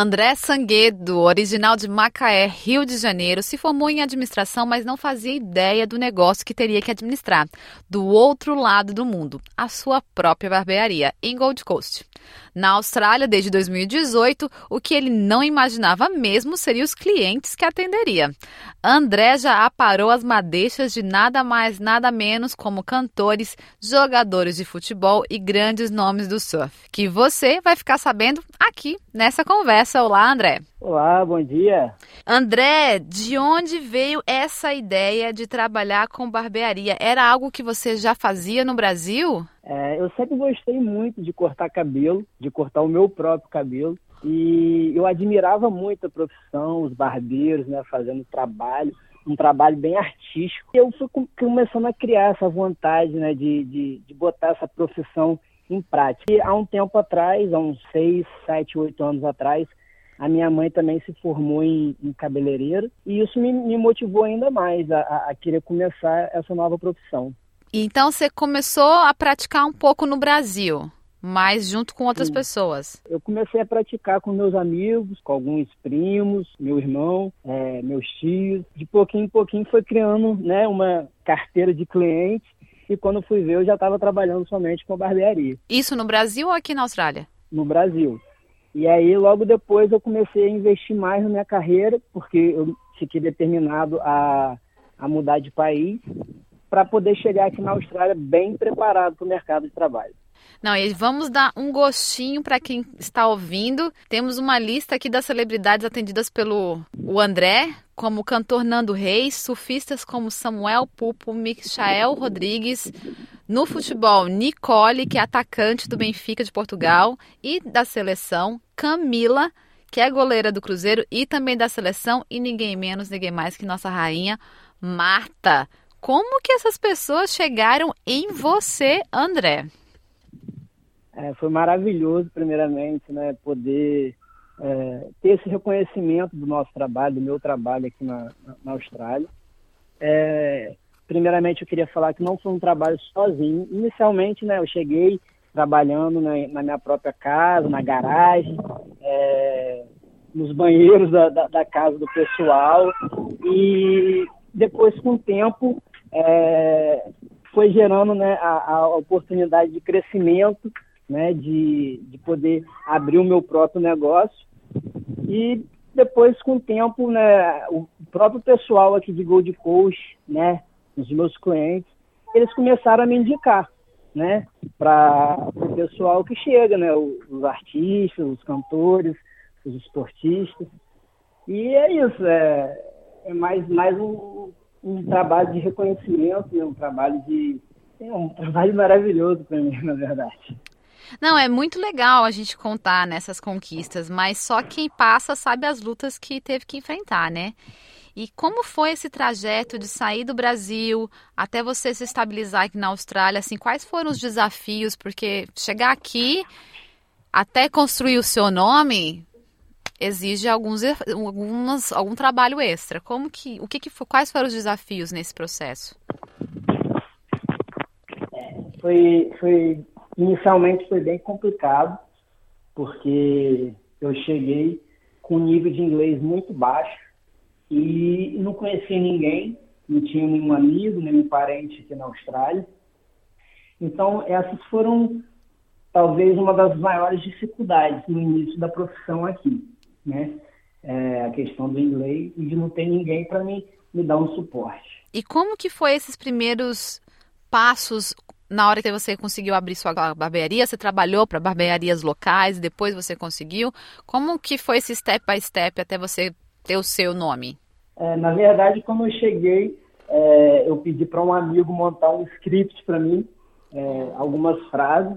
André Sanguedo, original de Macaé, Rio de Janeiro, se formou em administração, mas não fazia ideia do negócio que teria que administrar, do outro lado do mundo, a sua própria barbearia, em Gold Coast. Na Austrália, desde 2018, o que ele não imaginava mesmo seria os clientes que atenderia. André já aparou as madeixas de nada mais, nada menos como cantores, jogadores de futebol e grandes nomes do surf, que você vai ficar sabendo aqui nessa conversa. Olá, André. Olá, bom dia. André, de onde veio essa ideia de trabalhar com barbearia? Era algo que você já fazia no Brasil? É, eu sempre gostei muito de cortar cabelo, de cortar o meu próprio cabelo. E eu admirava muito a profissão, os barbeiros, né, fazendo trabalho, um trabalho bem artístico. E eu fui começando a criar essa vontade, né, de, de, de botar essa profissão em prática. E há um tempo atrás, há uns seis, sete, oito anos atrás, a minha mãe também se formou em, em cabeleireiro e isso me, me motivou ainda mais a, a, querer começar essa nova profissão. Então você começou a praticar um pouco no Brasil, mas junto com outras Sim. pessoas. Eu comecei a praticar com meus amigos, com alguns primos, meu irmão, é, meus tios. De pouquinho em pouquinho foi criando né, uma carteira de clientes e quando fui ver eu já estava trabalhando somente com barbearia. Isso no Brasil ou aqui na Austrália? No Brasil. E aí, logo depois, eu comecei a investir mais na minha carreira, porque eu fiquei determinado a, a mudar de país para poder chegar aqui na Austrália bem preparado para o mercado de trabalho. Não, e vamos dar um gostinho para quem está ouvindo. Temos uma lista aqui das celebridades atendidas pelo o André, como o cantor Nando Reis, surfistas como Samuel Pupo, Michael Rodrigues, no futebol, Nicole, que é atacante do Benfica de Portugal e da seleção, Camila, que é goleira do Cruzeiro e também da seleção, e ninguém menos, ninguém mais que nossa rainha, Marta. Como que essas pessoas chegaram em você, André? É, foi maravilhoso, primeiramente, né, poder é, ter esse reconhecimento do nosso trabalho, do meu trabalho aqui na, na Austrália. É, primeiramente eu queria falar que não foi um trabalho sozinho. Inicialmente, né, eu cheguei trabalhando na, na minha própria casa, na garagem, é, nos banheiros da, da, da, casa do pessoal e depois com o tempo é, foi gerando né, a, a, oportunidade de crescimento, né, de, de poder abrir o meu próprio negócio e depois com o tempo, né, o próprio pessoal aqui de Gold Coast, né, os meus clientes, eles começaram a me indicar, né, para o pessoal que chega, né, os artistas, os cantores, os esportistas. E é isso, é, é mais, mais um, um trabalho de reconhecimento, um trabalho de. É um trabalho maravilhoso para mim, na verdade. Não, é muito legal a gente contar nessas conquistas, mas só quem passa sabe as lutas que teve que enfrentar, né? E como foi esse trajeto de sair do Brasil até você se estabilizar aqui na Austrália? Assim, quais foram os desafios? Porque chegar aqui até construir o seu nome exige alguns, algumas, algum trabalho extra. Como que, o que, que foi, quais foram os desafios nesse processo? Foi, foi inicialmente foi bem complicado porque eu cheguei com um nível de inglês muito baixo e não conhecia ninguém, não tinha nenhum amigo, nenhum parente aqui na Austrália. Então, essas foram talvez uma das maiores dificuldades no início da profissão aqui, né? É a questão do inglês e de não ter ninguém para me, me dar um suporte. E como que foi esses primeiros passos na hora que você conseguiu abrir sua barbearia? Você trabalhou para barbearias locais, depois você conseguiu? Como que foi esse step by step até você ter o seu nome? É, na verdade, quando eu cheguei, é, eu pedi para um amigo montar um script para mim, é, algumas frases,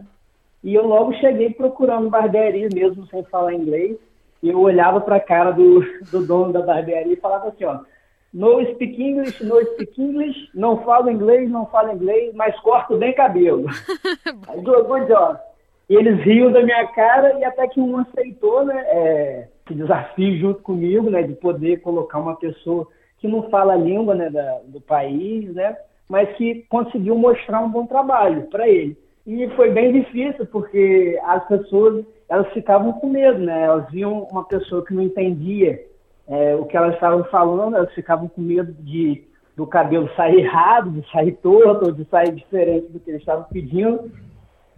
e eu logo cheguei procurando barbearia mesmo sem falar inglês, e eu olhava para a cara do, do dono da barbearia e falava assim, ó, no speak English, no speak English, não falo inglês, não falo inglês, mas corto bem cabelo. good job. E eles riam da minha cara e até que um aceitou, né? É, esse desafio junto comigo, né? De poder colocar uma pessoa que não fala a língua né, da, do país, né? Mas que conseguiu mostrar um bom trabalho para ele. E foi bem difícil, porque as pessoas elas ficavam com medo, né? Elas viam uma pessoa que não entendia é, o que elas estavam falando, elas ficavam com medo de do cabelo sair errado, de sair torto, de sair diferente do que eles estavam pedindo.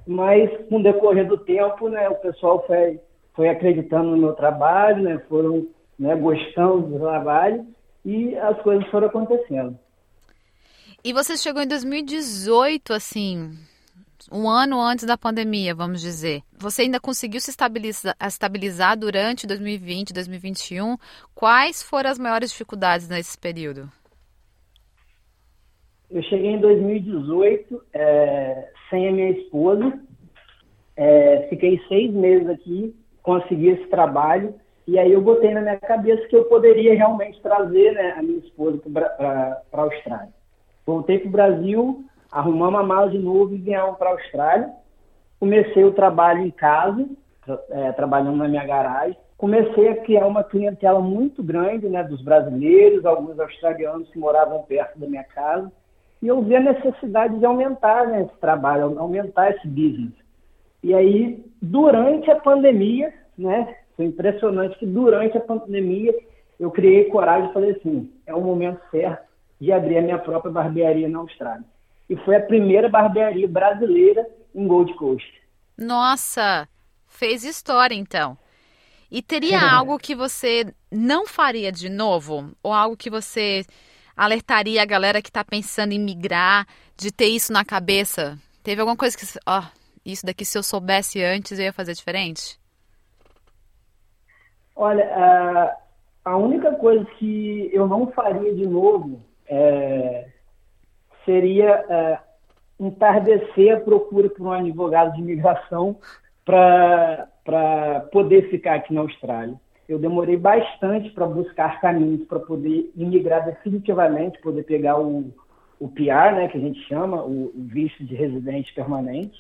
Mas com o decorrer do tempo, né, o pessoal foi, foi acreditando no meu trabalho, né, foram né, gostando do trabalho e as coisas foram acontecendo. E você chegou em 2018, assim, um ano antes da pandemia, vamos dizer. Você ainda conseguiu se estabilizar, estabilizar durante 2020, 2021? Quais foram as maiores dificuldades nesse período? Eu cheguei em 2018 é, sem a minha esposa. É, fiquei seis meses aqui, consegui esse trabalho. E aí eu botei na minha cabeça que eu poderia realmente trazer né, a minha esposa para a Austrália. Voltei para o Brasil, arrumamos a mala de novo e viemos para a Austrália. Comecei o trabalho em casa, é, trabalhando na minha garagem. Comecei a criar uma clientela muito grande né, dos brasileiros, alguns australianos que moravam perto da minha casa. E eu vi a necessidade de aumentar né, esse trabalho, aumentar esse business. E aí, durante a pandemia, né, foi impressionante que durante a pandemia eu criei coragem e falei assim, é o momento certo de abrir a minha própria barbearia na Austrália. E foi a primeira barbearia brasileira em Gold Coast. Nossa, fez história então. E teria algo que você não faria de novo? Ou algo que você alertaria a galera que está pensando em migrar, de ter isso na cabeça? Teve alguma coisa que, ó, oh, isso daqui se eu soubesse antes eu ia fazer diferente? Olha, a, a única coisa que eu não faria de novo é, seria é, entardecer a procura por um advogado de imigração para poder ficar aqui na Austrália eu demorei bastante para buscar caminhos para poder imigrar definitivamente, poder pegar o, o PR, né, que a gente chama, o, visto de residente permanente.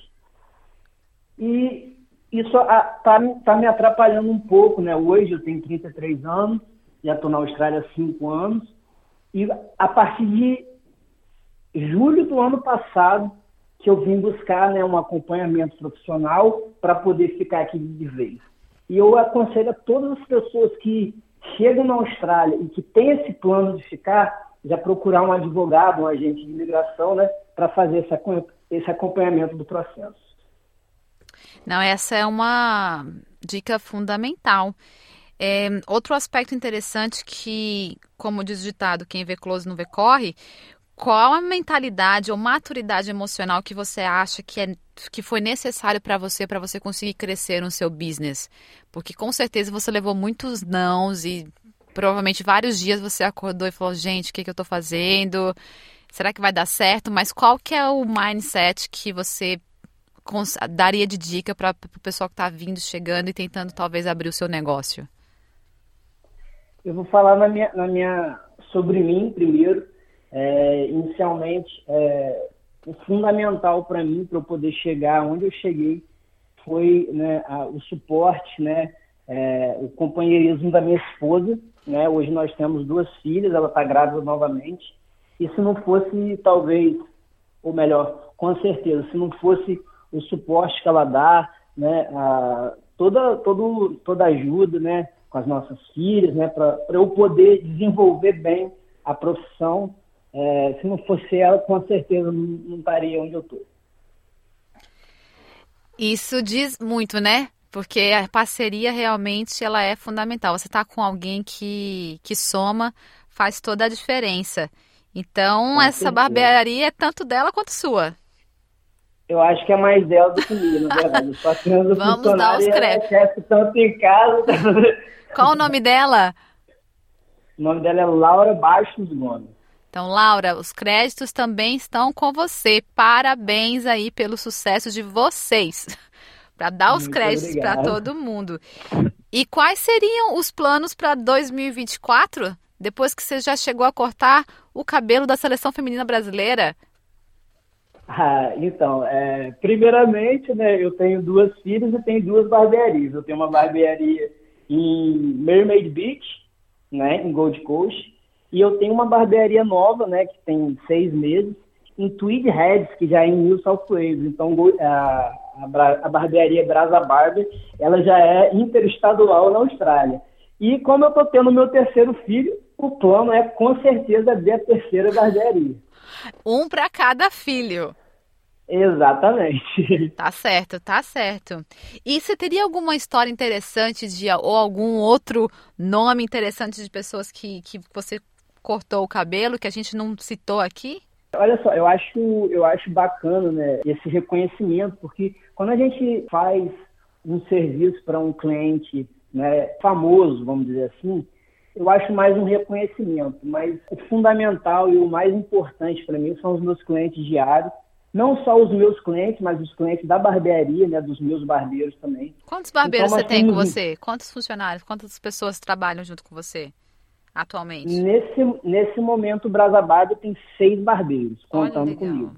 E isso está tá me atrapalhando um pouco, né? Hoje eu tenho 33 anos, já estou na Austrália há 5 anos, e a partir de julho do ano passado que eu vim buscar né, um acompanhamento profissional para poder ficar aqui de vez. E eu aconselho a todas as pessoas que chegam na Austrália e que têm esse plano de ficar, já procurar um advogado, um agente de imigração, né, para fazer esse acompanhamento do processo. Não, essa é uma dica fundamental. É, outro aspecto interessante que, como diz o ditado, quem vê close não vê corre, qual a mentalidade ou maturidade emocional que você acha que, é, que foi necessário para você para você conseguir crescer no seu business? Porque com certeza você levou muitos nãos e provavelmente vários dias você acordou e falou, gente, o que, que eu estou fazendo? Será que vai dar certo? Mas qual que é o mindset que você daria de dica para o pessoal que está vindo, chegando e tentando talvez abrir o seu negócio? Eu vou falar na minha, na minha sobre mim primeiro é, inicialmente, é, o fundamental para mim, para eu poder chegar onde eu cheguei, foi né, a, o suporte, né, é, o companheirismo da minha esposa. Né? Hoje nós temos duas filhas, ela está grávida novamente. E se não fosse, talvez, ou melhor, com certeza, se não fosse o suporte que ela dá, né, a, toda, todo, toda ajuda né, com as nossas filhas, né, para eu poder desenvolver bem a profissão, é, se não fosse ela, com certeza não, estaria onde eu estou. Isso diz muito, né? Porque a parceria realmente ela é fundamental. Você está com alguém que, que soma, faz toda a diferença. Então, com essa certeza. barbearia é tanto dela quanto sua. Eu acho que é mais dela do que minha, na verdade. Eu Vamos dar os créditos. tanto em casa. Qual o nome dela? O nome dela é Laura Baixos Gomes. Então, Laura, os créditos também estão com você. Parabéns aí pelo sucesso de vocês. para dar os Muito créditos para todo mundo. E quais seriam os planos para 2024? Depois que você já chegou a cortar o cabelo da seleção feminina brasileira? Ah, então, é, primeiramente, né, eu tenho duas filhas e tenho duas barbearias. Eu tenho uma barbearia em Mermaid Beach, né, em Gold Coast, e eu tenho uma barbearia nova, né, que tem seis meses, em Tweed Heads, que já é em New South Wales. Então, a, a, barbearia Brasa Barber, ela já é interestadual na Austrália. E como eu estou tendo meu terceiro filho, o plano é com certeza abrir a terceira barbearia. Um para cada filho. Exatamente. Tá certo, tá certo. E você teria alguma história interessante de ou algum outro nome interessante de pessoas que, que você cortou o cabelo que a gente não citou aqui? Olha só, eu acho, eu acho bacana né, esse reconhecimento, porque quando a gente faz um serviço para um cliente né, famoso, vamos dizer assim, eu acho mais um reconhecimento. Mas o fundamental e o mais importante para mim são os meus clientes diários. Não só os meus clientes, mas os clientes da barbearia, né, dos meus barbeiros também. Quantos barbeiros então, você tem com você? Quantos funcionários? Quantas pessoas trabalham junto com você atualmente? Nesse, nesse momento, o Brasabado tem seis barbeiros, contando comigo.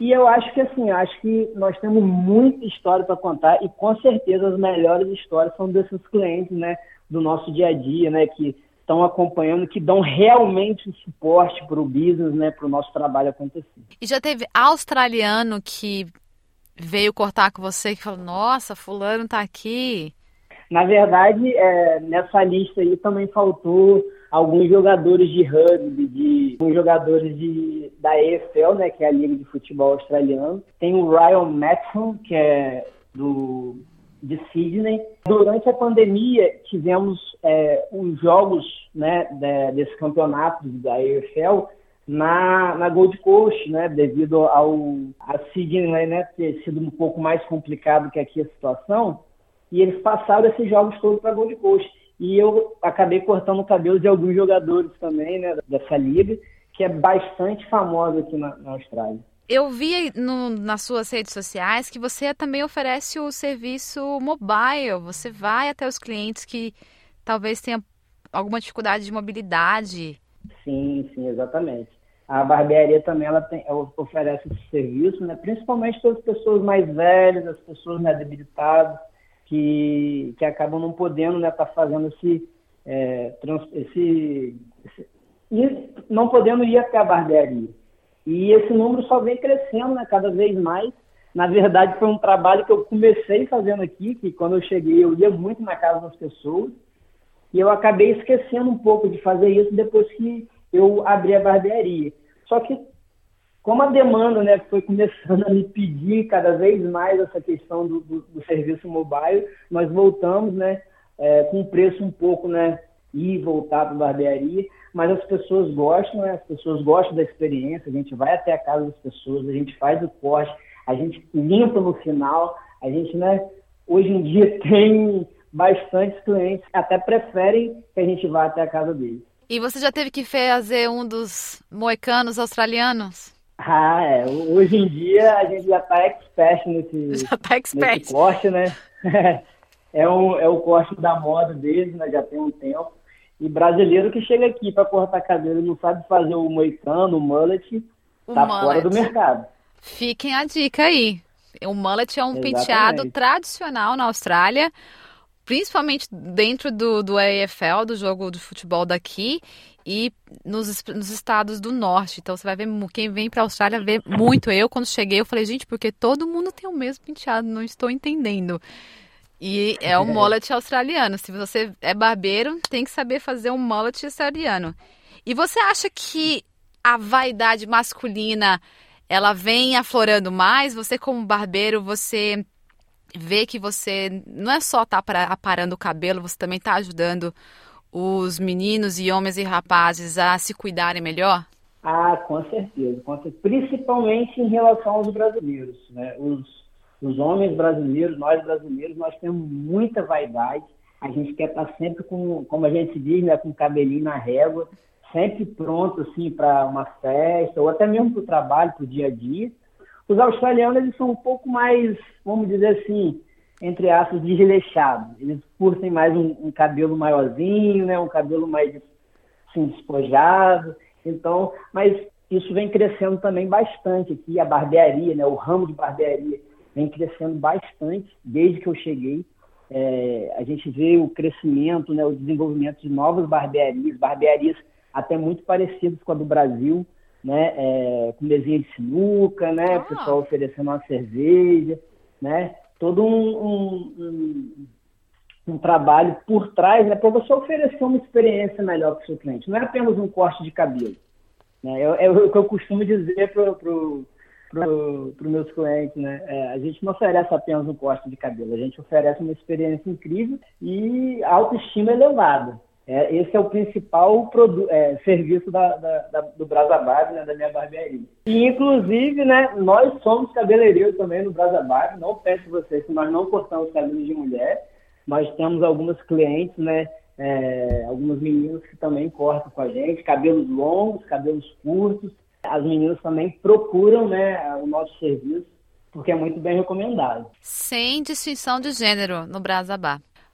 E eu acho que assim, acho que nós temos muita história para contar e com certeza as melhores histórias são desses clientes, né, do nosso dia a dia, né, que estão acompanhando, que dão realmente suporte para o business, né, para o nosso trabalho acontecer. E já teve australiano que veio cortar com você que falou, nossa, fulano está aqui. Na verdade, é, nessa lista aí também faltou alguns jogadores de rugby, de alguns jogadores de, da EFL, né, que é a Liga de Futebol Australiano. Tem o Ryan Matson, que é do de Sydney. Durante a pandemia, tivemos é, os jogos né, de, desse campeonato da EFL na, na Gold Coast, né, devido ao a Sydney né, ter sido um pouco mais complicado que aqui a situação, e eles passaram esses jogos todos para Gold Coast. E eu acabei cortando o cabelo de alguns jogadores também, né, dessa liga, que é bastante famosa aqui na, na Austrália. Eu vi no, nas suas redes sociais que você também oferece o serviço mobile. Você vai até os clientes que talvez tenham alguma dificuldade de mobilidade. Sim, sim, exatamente. A barbearia também ela tem, ela oferece esse serviço, né? principalmente para as pessoas mais velhas, as pessoas mais debilitadas, que, que acabam não podendo estar né, tá fazendo esse, é, trans, esse, esse, não podendo ir até a barbearia. E esse número só vem crescendo né, cada vez mais. Na verdade, foi um trabalho que eu comecei fazendo aqui, que quando eu cheguei eu ia muito na casa das pessoas, e eu acabei esquecendo um pouco de fazer isso depois que eu abri a barbearia. Só que como a demanda né, foi começando a me pedir cada vez mais essa questão do, do, do serviço mobile, nós voltamos né, é, com preço um pouco né, ir e voltar para a barbearia, mas as pessoas gostam, né, as pessoas gostam da experiência, a gente vai até a casa das pessoas, a gente faz o corte, a gente limpa no final, a gente, né, hoje em dia tem bastantes clientes que até preferem que a gente vá até a casa deles. E você já teve que fazer um dos moicanos australianos? Ah, é. Hoje em dia a gente já está expert nesse, já tá expert. nesse corte, né? é, um, é o corte da moda deles, né? Já tem um tempo. E brasileiro que chega aqui para cortar cabelo e não sabe fazer o moicano, o mullet, o tá mullet. fora do mercado. Fiquem a dica aí. O mullet é um Exatamente. penteado tradicional na Austrália, principalmente dentro do, do AFL, do jogo de futebol daqui, e nos, nos estados do norte. Então você vai ver, quem vem para a Austrália vê muito. Eu, quando cheguei, eu falei, gente, porque todo mundo tem o mesmo penteado, não estou entendendo. E é o mullet australiano. Se você é barbeiro, tem que saber fazer um mullet australiano. E você acha que a vaidade masculina ela vem aflorando mais? Você como barbeiro, você vê que você não é só tá aparando o cabelo, você também está ajudando os meninos e homens e rapazes a se cuidarem melhor? Ah, com certeza, com certeza. principalmente em relação aos brasileiros. Né? Os, os homens brasileiros, nós brasileiros, nós temos muita vaidade. A gente quer estar sempre com, como a gente diz, né, com o cabelinho na régua, sempre pronto assim para uma festa ou até mesmo para o trabalho, para o dia a dia. Os australianos eles são um pouco mais, vamos dizer assim, entre aspas, desleixado. Eles curtem mais um, um, cabelo maiorzinho, né? um cabelo mais assim, despojado. Então, mas isso vem crescendo também bastante aqui, a barbearia, né? o ramo de barbearia vem crescendo bastante desde que eu cheguei. É, a gente vê o crescimento, né, o desenvolvimento de novas barbearias, barbearias até muito parecidas com a do Brasil, né, é, com mesinha de sinuca, né, ah. pessoal oferecendo uma cerveja. né? Todo um, um, um, trabalho por trás, né? Para você oferecer uma experiência melhor para o seu cliente. Não é apenas um corte de cabelo. Né? É, é o que eu costumo dizer para pro, para os meus clientes, né? É, a gente não oferece apenas um corte de cabelo, a gente oferece uma experiência incrível e autoestima elevada. É, esse é o principal é, serviço da, da, da, do Brasa né, da minha barbearia. E, inclusive, né, nós somos cabeleireiros também no Brasa. Não peço vocês que nós não cortamos cabelos de mulher. Nós temos algumas clientes, né, é, algumas meninas que também cortam com a gente, cabelos longos, cabelos curtos. As meninas também procuram né, o nosso serviço, porque é muito bem recomendado. Sem distinção de gênero no Brasa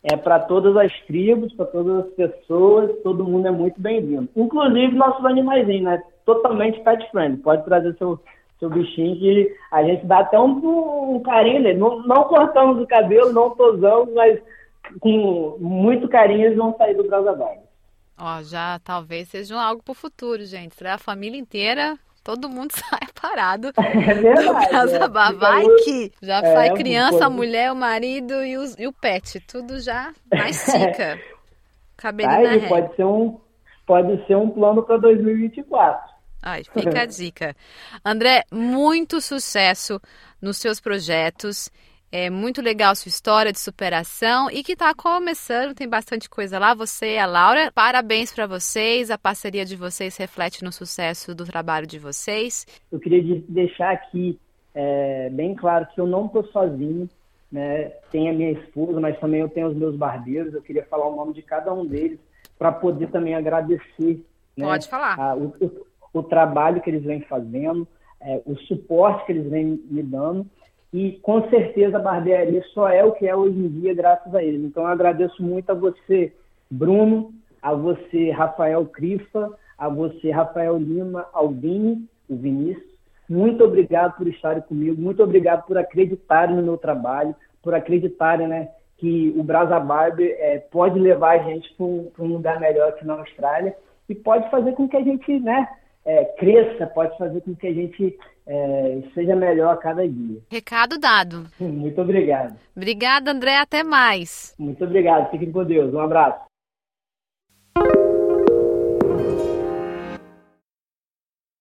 é para todas as tribos, para todas as pessoas, todo mundo é muito bem-vindo. Inclusive nossos animaizinhos, né? Totalmente pet friendly. Pode trazer seu, seu bichinho que a gente dá até um, um carinho nele. Não, não, cortamos o cabelo, não tosamos, mas com muito carinho eles vão sair do Brasa Ó, já talvez seja algo para o futuro, gente. Será a família inteira todo mundo sai parado é verdade, Casa é. Vai que já é, sai criança, mulher, o marido e, os, e o pet, tudo já na estica. Cabelo tá na pode ser um pode ser um plano para 2024. Ai, fica a dica. André, muito sucesso nos seus projetos. É muito legal sua história de superação e que está começando, tem bastante coisa lá. Você e a Laura, parabéns para vocês. A parceria de vocês reflete no sucesso do trabalho de vocês. Eu queria deixar aqui é, bem claro que eu não estou sozinho. Né? Tem a minha esposa, mas também eu tenho os meus barbeiros. Eu queria falar o nome de cada um deles para poder também agradecer. Né? Pode falar. A, o, o, o, trabalho que eles vêm fazendo, é, o suporte que eles vêm me dando e com certeza a barbearia só é o que é hoje em dia graças a eles. Então eu agradeço muito a você, Bruno, a você, Rafael Crifa, a você, Rafael Lima, Albini, o Vinícius. Muito obrigado por estarem comigo, muito obrigado por acreditarem no meu trabalho, por acreditarem né, que o Brasa Barber é, pode levar a gente para um, um, lugar melhor aqui na Austrália e pode fazer com que a gente né, é, cresça, pode fazer com que a gente é, seja melhor a cada dia. Recado dado. Muito obrigado. Obrigada, André. Até mais. Muito obrigado. Fiquem com Deus. Um abraço.